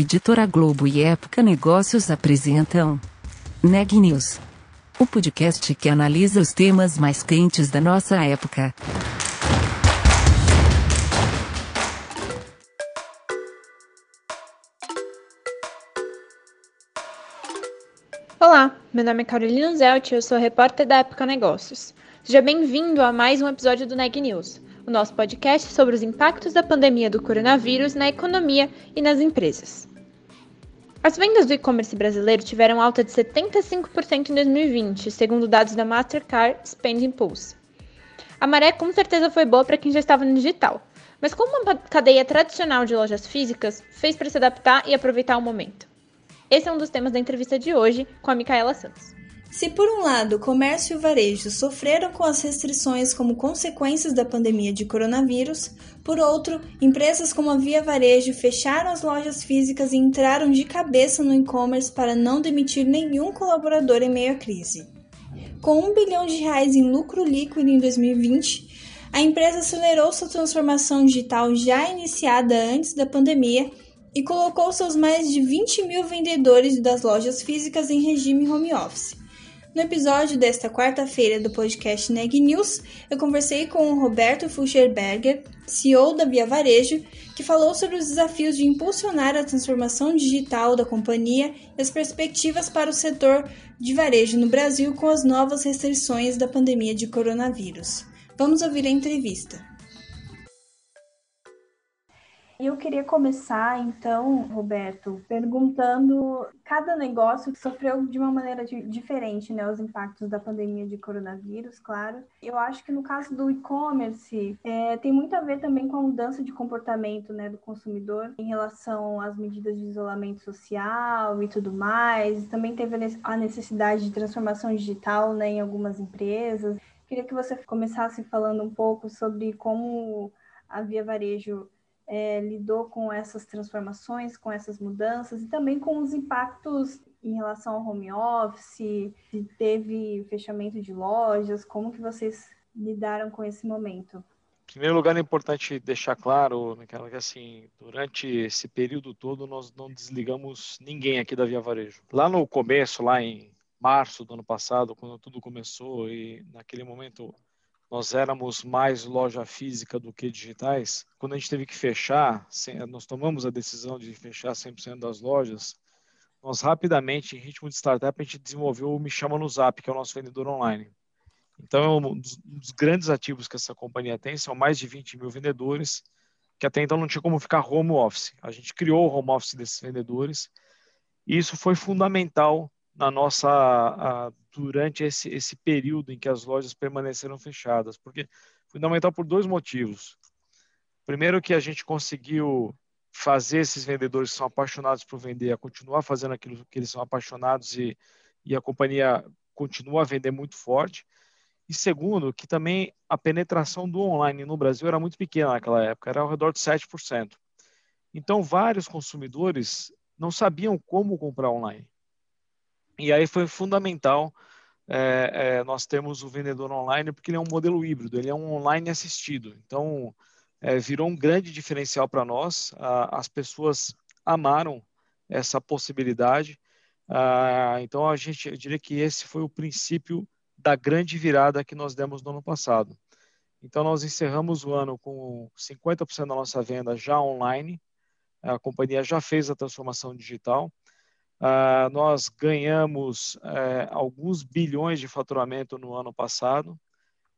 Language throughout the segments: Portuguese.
Editora Globo e Época Negócios apresentam Neg News, o podcast que analisa os temas mais quentes da nossa época. Olá, meu nome é Carolina Zelt e eu sou repórter da Época Negócios. Seja bem-vindo a mais um episódio do Neg News, o nosso podcast sobre os impactos da pandemia do coronavírus na economia e nas empresas. As vendas do e-commerce brasileiro tiveram alta de 75% em 2020, segundo dados da Mastercard Spending Pulse. A maré com certeza foi boa para quem já estava no digital, mas como uma cadeia tradicional de lojas físicas, fez para se adaptar e aproveitar o momento. Esse é um dos temas da entrevista de hoje com a Micaela Santos. Se por um lado o comércio e o varejo sofreram com as restrições como consequências da pandemia de coronavírus, por outro, empresas como a Via Varejo fecharam as lojas físicas e entraram de cabeça no e-commerce para não demitir nenhum colaborador em meio à crise. Com um bilhão de reais em lucro líquido em 2020, a empresa acelerou sua transformação digital já iniciada antes da pandemia e colocou seus mais de 20 mil vendedores das lojas físicas em regime home office. No episódio desta quarta-feira do podcast Neg News, eu conversei com o Roberto Fuscherberger, CEO da Via Varejo, que falou sobre os desafios de impulsionar a transformação digital da companhia e as perspectivas para o setor de varejo no Brasil com as novas restrições da pandemia de coronavírus. Vamos ouvir a entrevista. Eu queria começar, então, Roberto, perguntando cada negócio sofreu de uma maneira diferente, né, os impactos da pandemia de coronavírus, claro. Eu acho que no caso do e-commerce, é, tem muito a ver também com a mudança de comportamento, né, do consumidor em relação às medidas de isolamento social e tudo mais. Também teve a necessidade de transformação digital, né, em algumas empresas. Queria que você começasse falando um pouco sobre como a Via Varejo é, lidou com essas transformações, com essas mudanças e também com os impactos em relação ao home office, se teve fechamento de lojas, como que vocês lidaram com esse momento? Em primeiro lugar, é importante deixar claro, Micaela, que assim, durante esse período todo nós não desligamos ninguém aqui da Via Varejo. Lá no começo, lá em março do ano passado, quando tudo começou e naquele momento nós éramos mais loja física do que digitais. Quando a gente teve que fechar, nós tomamos a decisão de fechar 100% das lojas, nós rapidamente, em ritmo de startup, a gente desenvolveu o Me Chama no Zap, que é o nosso vendedor online. Então, dos, um dos grandes ativos que essa companhia tem são mais de 20 mil vendedores, que até então não tinha como ficar home office. A gente criou o home office desses vendedores, e isso foi fundamental na nossa durante esse, esse período em que as lojas permaneceram fechadas, porque fundamental por dois motivos. Primeiro que a gente conseguiu fazer esses vendedores que são apaixonados por vender a continuar fazendo aquilo que eles são apaixonados e, e a companhia continua a vender muito forte. E segundo, que também a penetração do online no Brasil era muito pequena naquela época, era ao redor de 7%. Então, vários consumidores não sabiam como comprar online. E aí foi fundamental é, é, nós temos o vendedor online porque ele é um modelo híbrido, ele é um online assistido. Então, é, virou um grande diferencial para nós. as pessoas amaram essa possibilidade. Ah, então, a gente, diria que esse foi o princípio da grande virada que nós demos no ano passado. Então, nós encerramos o ano com 50% da nossa venda já online. A companhia já fez a transformação digital. Uh, nós ganhamos uh, alguns bilhões de faturamento no ano passado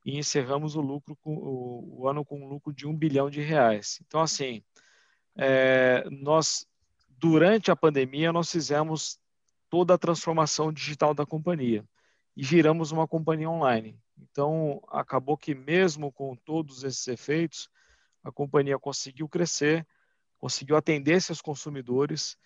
e encerramos o lucro com, o, o ano com um lucro de um bilhão de reais. Então, assim, é, nós durante a pandemia nós fizemos toda a transformação digital da companhia e viramos uma companhia online. Então, acabou que mesmo com todos esses efeitos, a companhia conseguiu crescer, conseguiu atender seus consumidores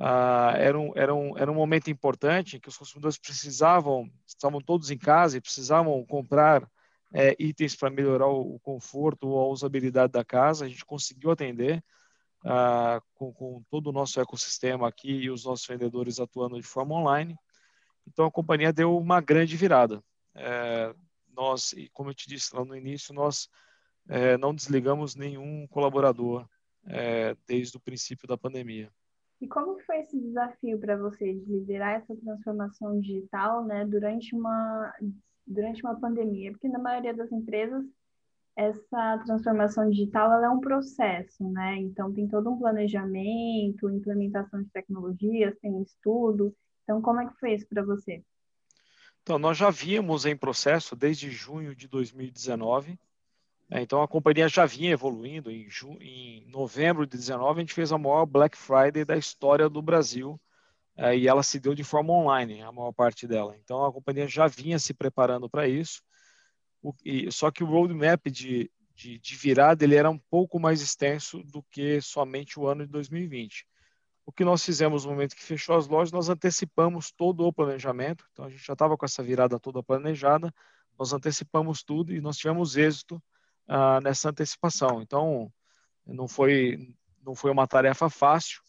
Uh, era, um, era, um, era um momento importante em que os consumidores precisavam, estavam todos em casa e precisavam comprar é, itens para melhorar o, o, conforto ou a usabilidade da casa. A gente conseguiu atender uh, com, com, todo o nosso ecossistema aqui e os nossos vendedores atuando de forma online. Então a companhia deu uma grande virada. É, nós, e como eu te disse lá no início, nós é, não desligamos nenhum colaborador é, desde o princípio da pandemia. E como foi esse desafio para você de liderar essa transformação digital, né, durante uma durante uma pandemia? Porque na maioria das empresas essa transformação digital ela é um processo, né? Então tem todo um planejamento, implementação de tecnologias, tem um estudo. Então como é que foi isso para você? Então nós já víamos em processo desde junho de 2019 é, então a companhia já vinha evoluindo. Em, em novembro de 2019, a gente fez a maior Black Friday da história do Brasil é, e ela se deu de forma online, a maior parte dela. Então a companhia já vinha se preparando para isso. O, e, só que o roadmap de, de, de, virada ele era um pouco mais extenso do que somente o ano de 2020. O que nós fizemos no momento que fechou as lojas, nós antecipamos todo o planejamento. Então a gente já estava com essa virada toda planejada, nós antecipamos tudo e nós tivemos êxito uh, nessa antecipação. Então, não foi, não foi uma tarefa fácil,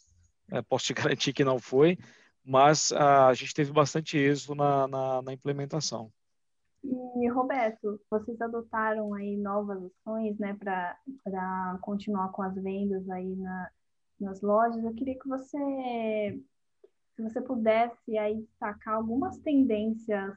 é, posso te garantir que não foi, mas uh, a gente teve bastante êxito na, na, na, implementação. E, Roberto, vocês adotaram aí novas ações, né, para continuar com as vendas aí na, nas lojas. Eu queria que você, se você pudesse aí destacar algumas tendências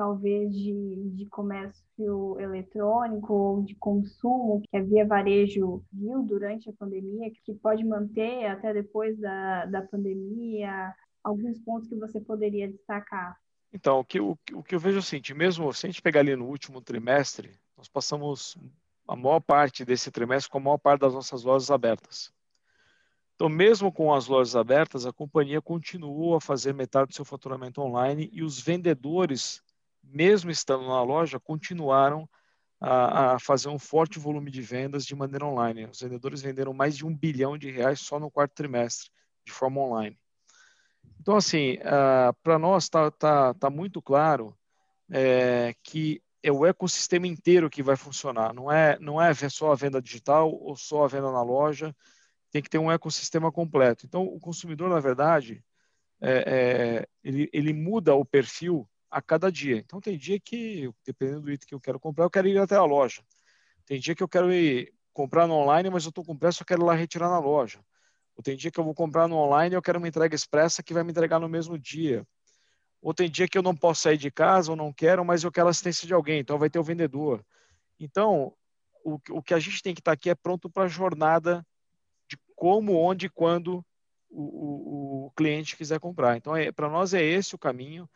talvez de, de comércio eletrônico ou de consumo que a Via Varejo viu durante a pandemia, que pode manter até depois da, da pandemia? Alguns pontos que você poderia destacar? Então, o que, o, o que eu vejo é o seguinte, mesmo se a gente pegar ali no último trimestre, nós passamos a maior parte desse trimestre com a maior parte das nossas lojas abertas. Então, mesmo com as lojas abertas, a companhia continuou a fazer metade do seu faturamento online e os vendedores mesmo estando na loja, continuaram a, a, fazer um forte volume de vendas de maneira online. Os vendedores venderam mais de um bilhão de reais só no quarto trimestre, de forma online. Então, assim, uh, para nós está tá, tá muito claro é, que é o ecossistema inteiro que vai funcionar. Não é, não é só a venda digital ou só a venda na loja. Tem que ter um ecossistema completo. Então, o consumidor, na verdade, é, é, ele, ele muda o perfil a cada dia. Então tem dia que, dependendo do item que eu quero comprar, eu quero ir até a loja. Tem dia que eu quero ir comprar no online, mas eu estou com pressa, eu quero ir lá retirar na loja. Ou tem dia que eu vou comprar no online e eu quero uma entrega expressa que vai me entregar no mesmo dia. Ou tem dia que eu não posso sair de casa ou não quero, mas eu quero assistência de alguém, então vai ter o vendedor. Então, o, o que a gente tem que estar tá aqui é pronto para a jornada de como, onde quando o, o, o cliente quiser comprar. Então, é, para nós é esse o caminho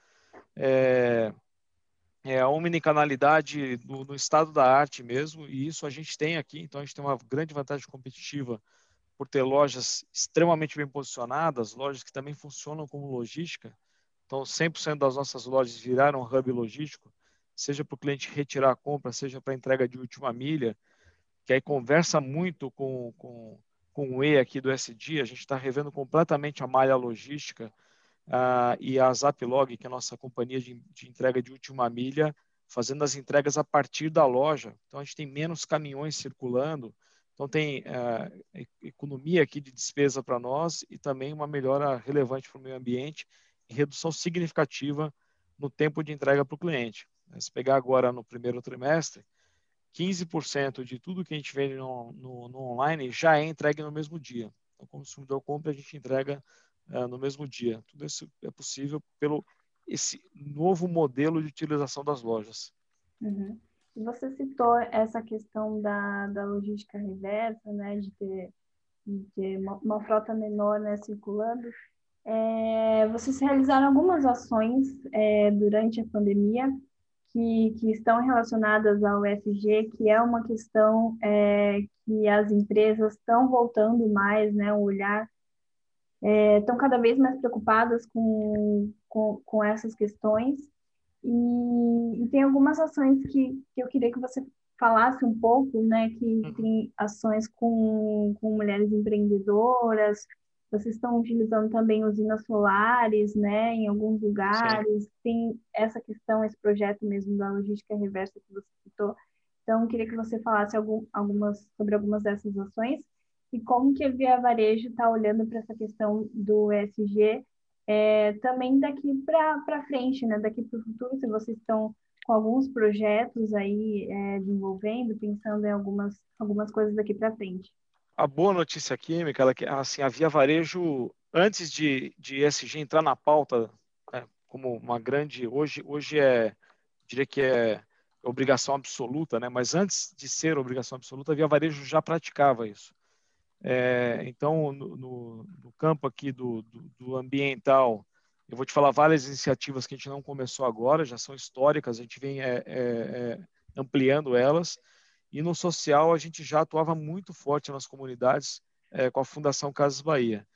é, é a omnicanalidade no, no, estado da arte mesmo, e isso a gente tem aqui, então a gente tem uma grande vantagem competitiva por ter lojas extremamente bem posicionadas, lojas que também funcionam como logística. Então, 100% das nossas lojas viraram hub logístico, seja para o cliente retirar a compra, seja para entrega de última milha, que aí conversa muito com, com, com o E aqui do SD, a gente está revendo completamente a malha logística, uh, e a Zaplog, que é a nossa companhia de, de entrega de última milha, fazendo as entregas a partir da loja. Então, a gente tem menos caminhões circulando, então tem uh, economia aqui de despesa para nós e também uma melhora relevante para o meio ambiente e redução significativa no tempo de entrega para o cliente. Se pegar agora no primeiro trimestre, 15% de tudo que a gente vende no, no, no, online já é entregue no mesmo dia. Então, o consumidor compra, a gente entrega uh, no mesmo dia. Tudo isso é possível pelo esse novo modelo de utilização das lojas. Uhum. Você citou essa questão da, da logística reversa, né, de ter, de ter uma, uma frota menor né, circulando. É, vocês realizaram algumas ações é, durante a pandemia que, que estão relacionadas ao ESG, que é uma questão é, que as empresas estão voltando mais, né, o olhar estão é, cada vez mais preocupadas com, com, com essas questões. E, e, tem algumas ações que, que eu queria que você falasse um pouco, né? Que uhum. tem ações com, com mulheres empreendedoras, vocês estão utilizando também usinas solares, né? Em alguns lugares. Sim. Tem essa questão, esse projeto mesmo da logística reversa que você citou. Então, eu queria que você falasse algum, algumas, sobre algumas dessas ações e como que a Via Varejo está olhando para essa questão do ESG é, também daqui para frente, né? daqui para o futuro, se vocês estão com alguns projetos aí é, desenvolvendo, pensando em algumas, algumas coisas daqui para frente. A boa notícia aqui, Micaela, é que assim, a Via Varejo antes de, de ESG entrar na pauta é, como uma grande, hoje, hoje é, diria que é obrigação absoluta, né? mas antes de ser obrigação absoluta, a Via Varejo já praticava isso. É, então, no, no, no, campo aqui do, do, do, ambiental, eu vou te falar várias iniciativas que a gente não começou agora, já são históricas, a gente vem é, é, é ampliando elas. E no social, a gente já atuava muito forte nas comunidades é, com a Fundação Casas Bahia.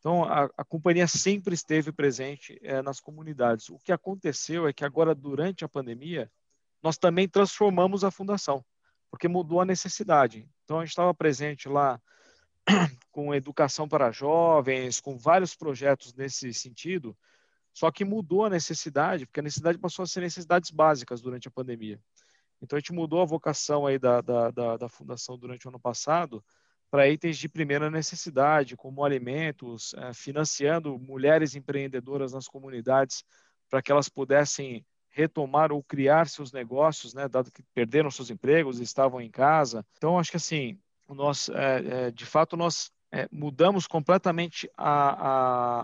Então, a, a companhia sempre esteve presente é, nas comunidades. O que aconteceu é que agora, durante a pandemia, nós também transformamos a fundação, porque mudou a necessidade. Então, a gente estava presente lá com educação para jovens, com vários projetos nesse sentido, só que mudou a necessidade, porque a necessidade passou a ser necessidades básicas durante a pandemia. Então, a gente mudou a vocação aí da, da, da, da fundação durante o ano passado para itens de primeira necessidade, como alimentos, eh, financiando mulheres empreendedoras nas comunidades para que elas pudessem retomar ou criar seus negócios, né, dado que perderam seus empregos, estavam em casa. Então, acho que assim, nós, é, é, de fato, nós é, mudamos completamente a,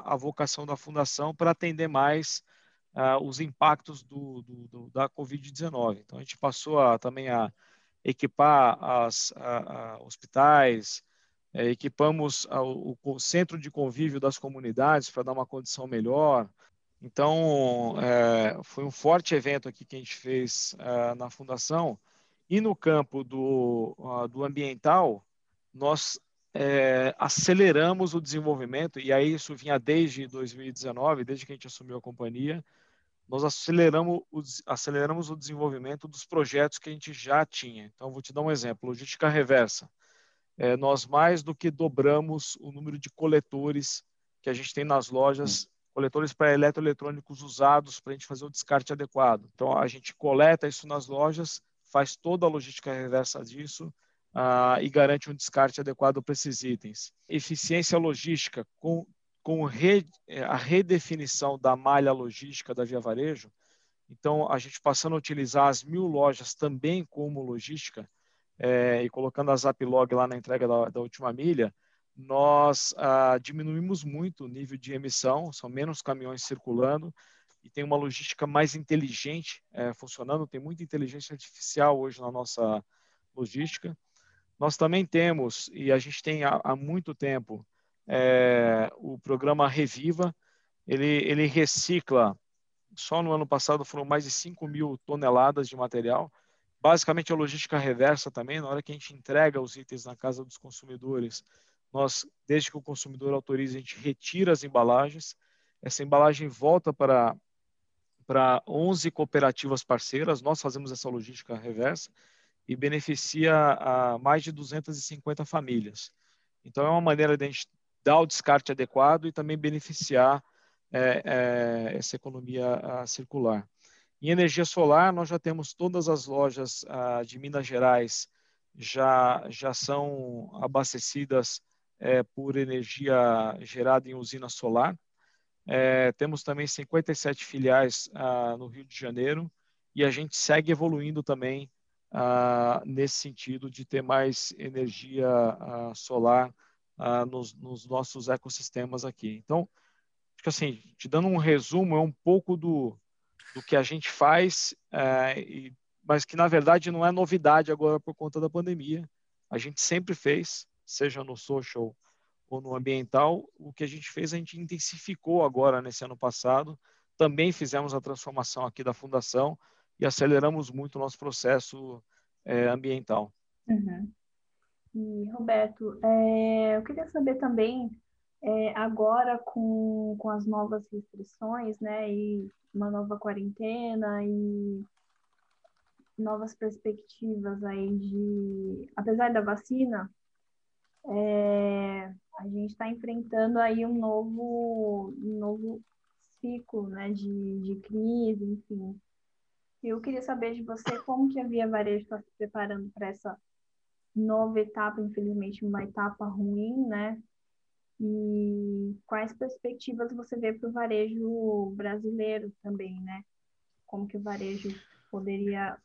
a, a, vocação da fundação para atender mais uh, os impactos do, do, do da Covid-19. Então, a gente passou a, também a equipar as a, hospitais, é, equipamos o, o centro de convívio das comunidades para dar uma condição melhor, então, é, foi um forte evento aqui que a gente fez na Fundação. E no campo do, uh, do ambiental, nós é, aceleramos o desenvolvimento, e aí isso vinha desde 2019, desde que a gente assumiu a companhia, nós aceleramos o, aceleramos o desenvolvimento dos projetos que a gente já tinha. Então, vou te dar um exemplo: logística reversa. É, nós mais do que dobramos o número de coletores que a gente tem nas lojas coletores para eletroeletrônicos usados para a gente fazer o descarte adequado. Então, a gente coleta isso nas lojas, faz toda a logística reversa disso uh, e garante um descarte adequado para esses itens. Eficiência logística com, com re, é, a redefinição da malha logística da Via Varejo. Então, a gente passando a utilizar as mil lojas também como logística é, e colocando a Zaplog lá na entrega da, da última milha, nós ah, diminuímos muito o nível de emissão, são menos caminhões circulando e tem uma logística mais inteligente é, funcionando, tem muita inteligência artificial hoje na nossa logística. Nós também temos, e a gente tem há, há muito tempo, é, o programa Reviva, ele, ele recicla, só no ano passado foram mais de 5 mil toneladas de material, basicamente a logística reversa também, na hora que a gente entrega os itens na casa dos consumidores, nós, desde que o consumidor autorize, a gente retira as embalagens. Essa embalagem volta para para 11 cooperativas parceiras. Nós fazemos essa logística reversa e beneficia a mais de 250 famílias. Então, é uma maneira de a gente dar o descarte adequado e também beneficiar é, é, essa economia circular. Em energia solar, nós já temos todas as lojas a, de Minas Gerais já, já são abastecidas é, por energia gerada em usina solar. É, temos também 57 filiais ah, no Rio de Janeiro e a gente segue evoluindo também ah, nesse sentido de ter mais energia ah, solar ah, nos, nos, nossos ecossistemas aqui. Então, acho que assim, te dando um resumo, é um pouco do, do que a gente faz, é, e, mas que na verdade não é novidade agora por conta da pandemia. A gente sempre fez, seja no social no ambiental, o que a gente fez, a gente intensificou agora nesse ano passado. Também fizemos a transformação aqui da fundação e aceleramos muito o nosso processo é, ambiental. Uhum. E, Roberto, é, eu queria saber também, é, agora com, com as novas restrições, né, e uma nova quarentena e novas perspectivas aí de, apesar da vacina, é, a gente está enfrentando aí um novo, um novo ciclo né, de, de crise, enfim. Eu queria saber de você como que a Via Varejo está se preparando para essa nova etapa, infelizmente uma etapa ruim, né? E quais perspectivas você vê para o varejo brasileiro também, né? Como que o varejo poderia,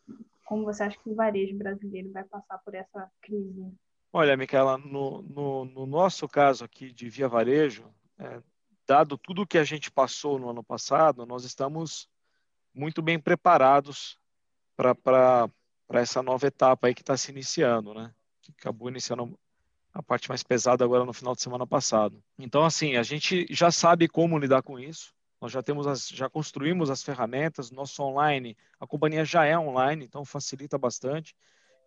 como você acha que o varejo brasileiro vai passar por essa crise? Olha, Micaela, no, no, no, nosso caso aqui de Via Varejo, é, dado tudo que a gente passou no ano passado, nós estamos muito bem preparados para essa nova etapa aí que está se iniciando, né? Que acabou iniciando a parte mais pesada agora no final de semana passado. Então, assim, a gente já sabe como lidar com isso. Nós já temos, as, já construímos as ferramentas, nosso online, a companhia já é online, então facilita bastante.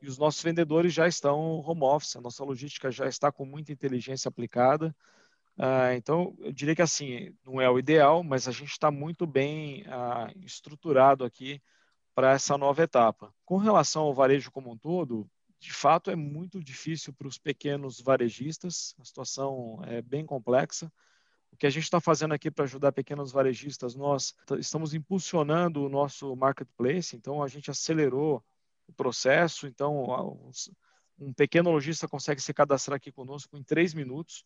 E os nossos vendedores já estão home office, a nossa logística já está com muita inteligência aplicada. Uh, então, eu diria que assim, não é o ideal, mas a gente está muito bem uh, estruturado aqui para essa nova etapa. Com relação ao varejo como um todo, de fato é muito difícil para os pequenos varejistas, a situação é bem complexa. O que a gente está fazendo aqui para ajudar pequenos varejistas, nós estamos impulsionando o nosso marketplace, então a gente acelerou o processo, então um pequeno lojista consegue se cadastrar aqui conosco em três minutos.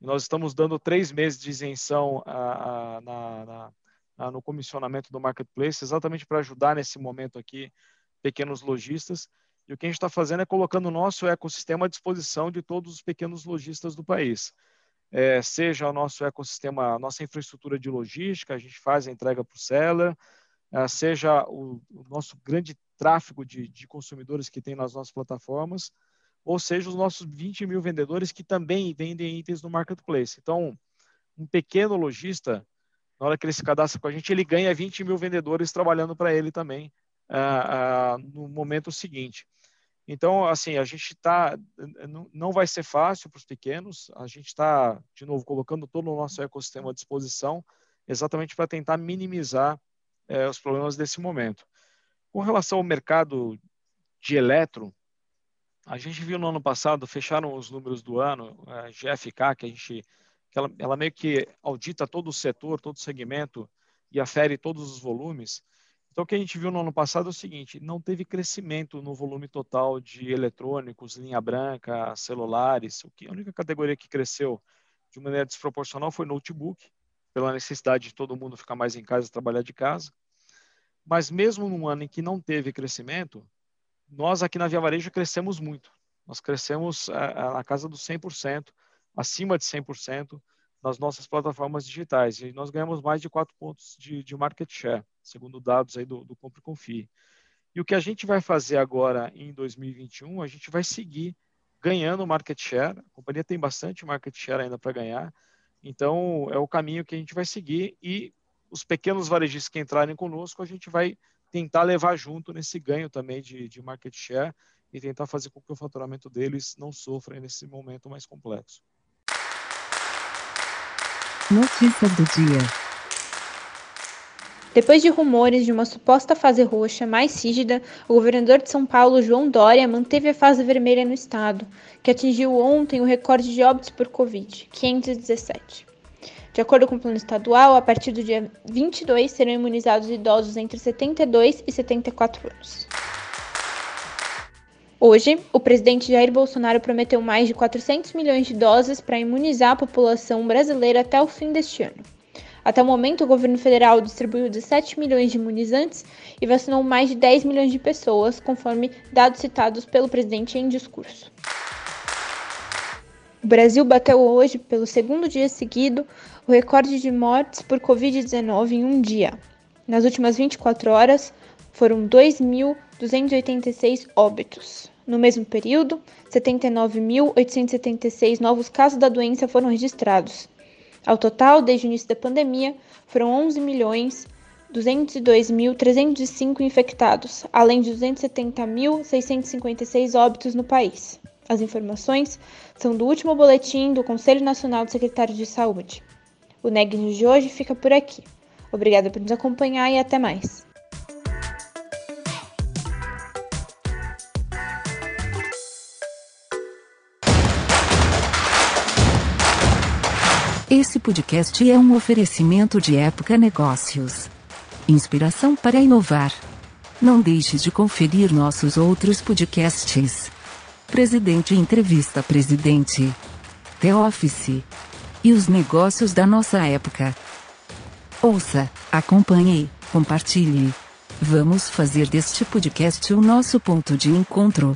E nós estamos dando três meses de isenção a, a, na, na, no comissionamento do marketplace, exatamente para ajudar nesse momento aqui pequenos lojistas. E o que a gente está fazendo é colocando o nosso ecossistema à disposição de todos os pequenos lojistas do país. É, seja o nosso ecossistema, a nossa infraestrutura de logística, a gente faz a entrega para o seller, seja o, o, nosso grande tráfego de, de, consumidores que tem nas nossas plataformas, ou seja, os nossos 20 mil vendedores que também vendem itens no marketplace. Então, um pequeno lojista, na hora que ele se cadastra com a gente, ele ganha 20 mil vendedores trabalhando para ele também uh, uh, no momento seguinte. Então, assim, a gente está. Não vai ser fácil para os pequenos, a gente está, de novo, colocando todo o nosso ecossistema à disposição, exatamente para tentar minimizar é, os problemas desse momento. Com relação ao mercado de eletro, a gente viu no ano passado, fecharam os números do ano, a GFK, que a gente. Que ela, ela meio que audita todo o setor, todo o segmento e afere todos os volumes. Então, o que a gente viu no ano passado é o seguinte: não teve crescimento no volume total de eletrônicos, linha branca, celulares. O que a única categoria que cresceu de maneira desproporcional foi notebook, pela necessidade de todo mundo ficar mais em casa trabalhar de casa. Mas mesmo num ano em que não teve crescimento, nós aqui na Via Varejo crescemos muito. Nós crescemos na casa dos 100%, acima de 100% nas nossas plataformas digitais. E nós ganhamos mais de 4 pontos de, de market share, segundo dados aí do, do Compre Confie. E o que a gente vai fazer agora em 2021, a gente vai seguir ganhando market share. A companhia tem bastante market share ainda para ganhar. Então, é o caminho que a gente vai seguir e os pequenos varejistas que entrarem conosco, a gente vai tentar levar junto nesse ganho também de, de market share e tentar fazer com que o faturamento deles não sofra nesse momento mais complexo. Notícia do dia. Depois de rumores de uma suposta fase roxa mais rígida, o governador de São Paulo, João Dória, manteve a fase vermelha no estado, que atingiu ontem o recorde de óbitos por Covid, 517. De acordo com o plano estadual, a partir do dia 22 serão imunizados idosos entre 72 e 74 anos. Hoje, o presidente Jair Bolsonaro prometeu mais de 400 milhões de doses para imunizar a população brasileira até o fim deste ano. Até o momento, o governo federal distribuiu 17 milhões de imunizantes e vacinou mais de 10 milhões de pessoas, conforme dados citados pelo presidente em discurso. O Brasil bateu hoje, pelo segundo dia seguido, o recorde de mortes por Covid-19 em um dia. Nas últimas 24 horas, foram 2.286 óbitos. No mesmo período, 79.876 novos casos da doença foram registrados. Ao total, desde o início da pandemia, foram 11.202.305 infectados, além de 270.656 óbitos no país. As informações são do último boletim do Conselho Nacional de Secretários de Saúde. O NEG News de hoje fica por aqui. Obrigada por nos acompanhar e até mais. Esse podcast é um oferecimento de Época Negócios. Inspiração para inovar. Não deixe de conferir nossos outros podcasts. Presidente Entrevista Presidente. The Office. E os negócios da nossa época. Ouça, acompanhe, compartilhe. Vamos fazer deste podcast o nosso ponto de encontro.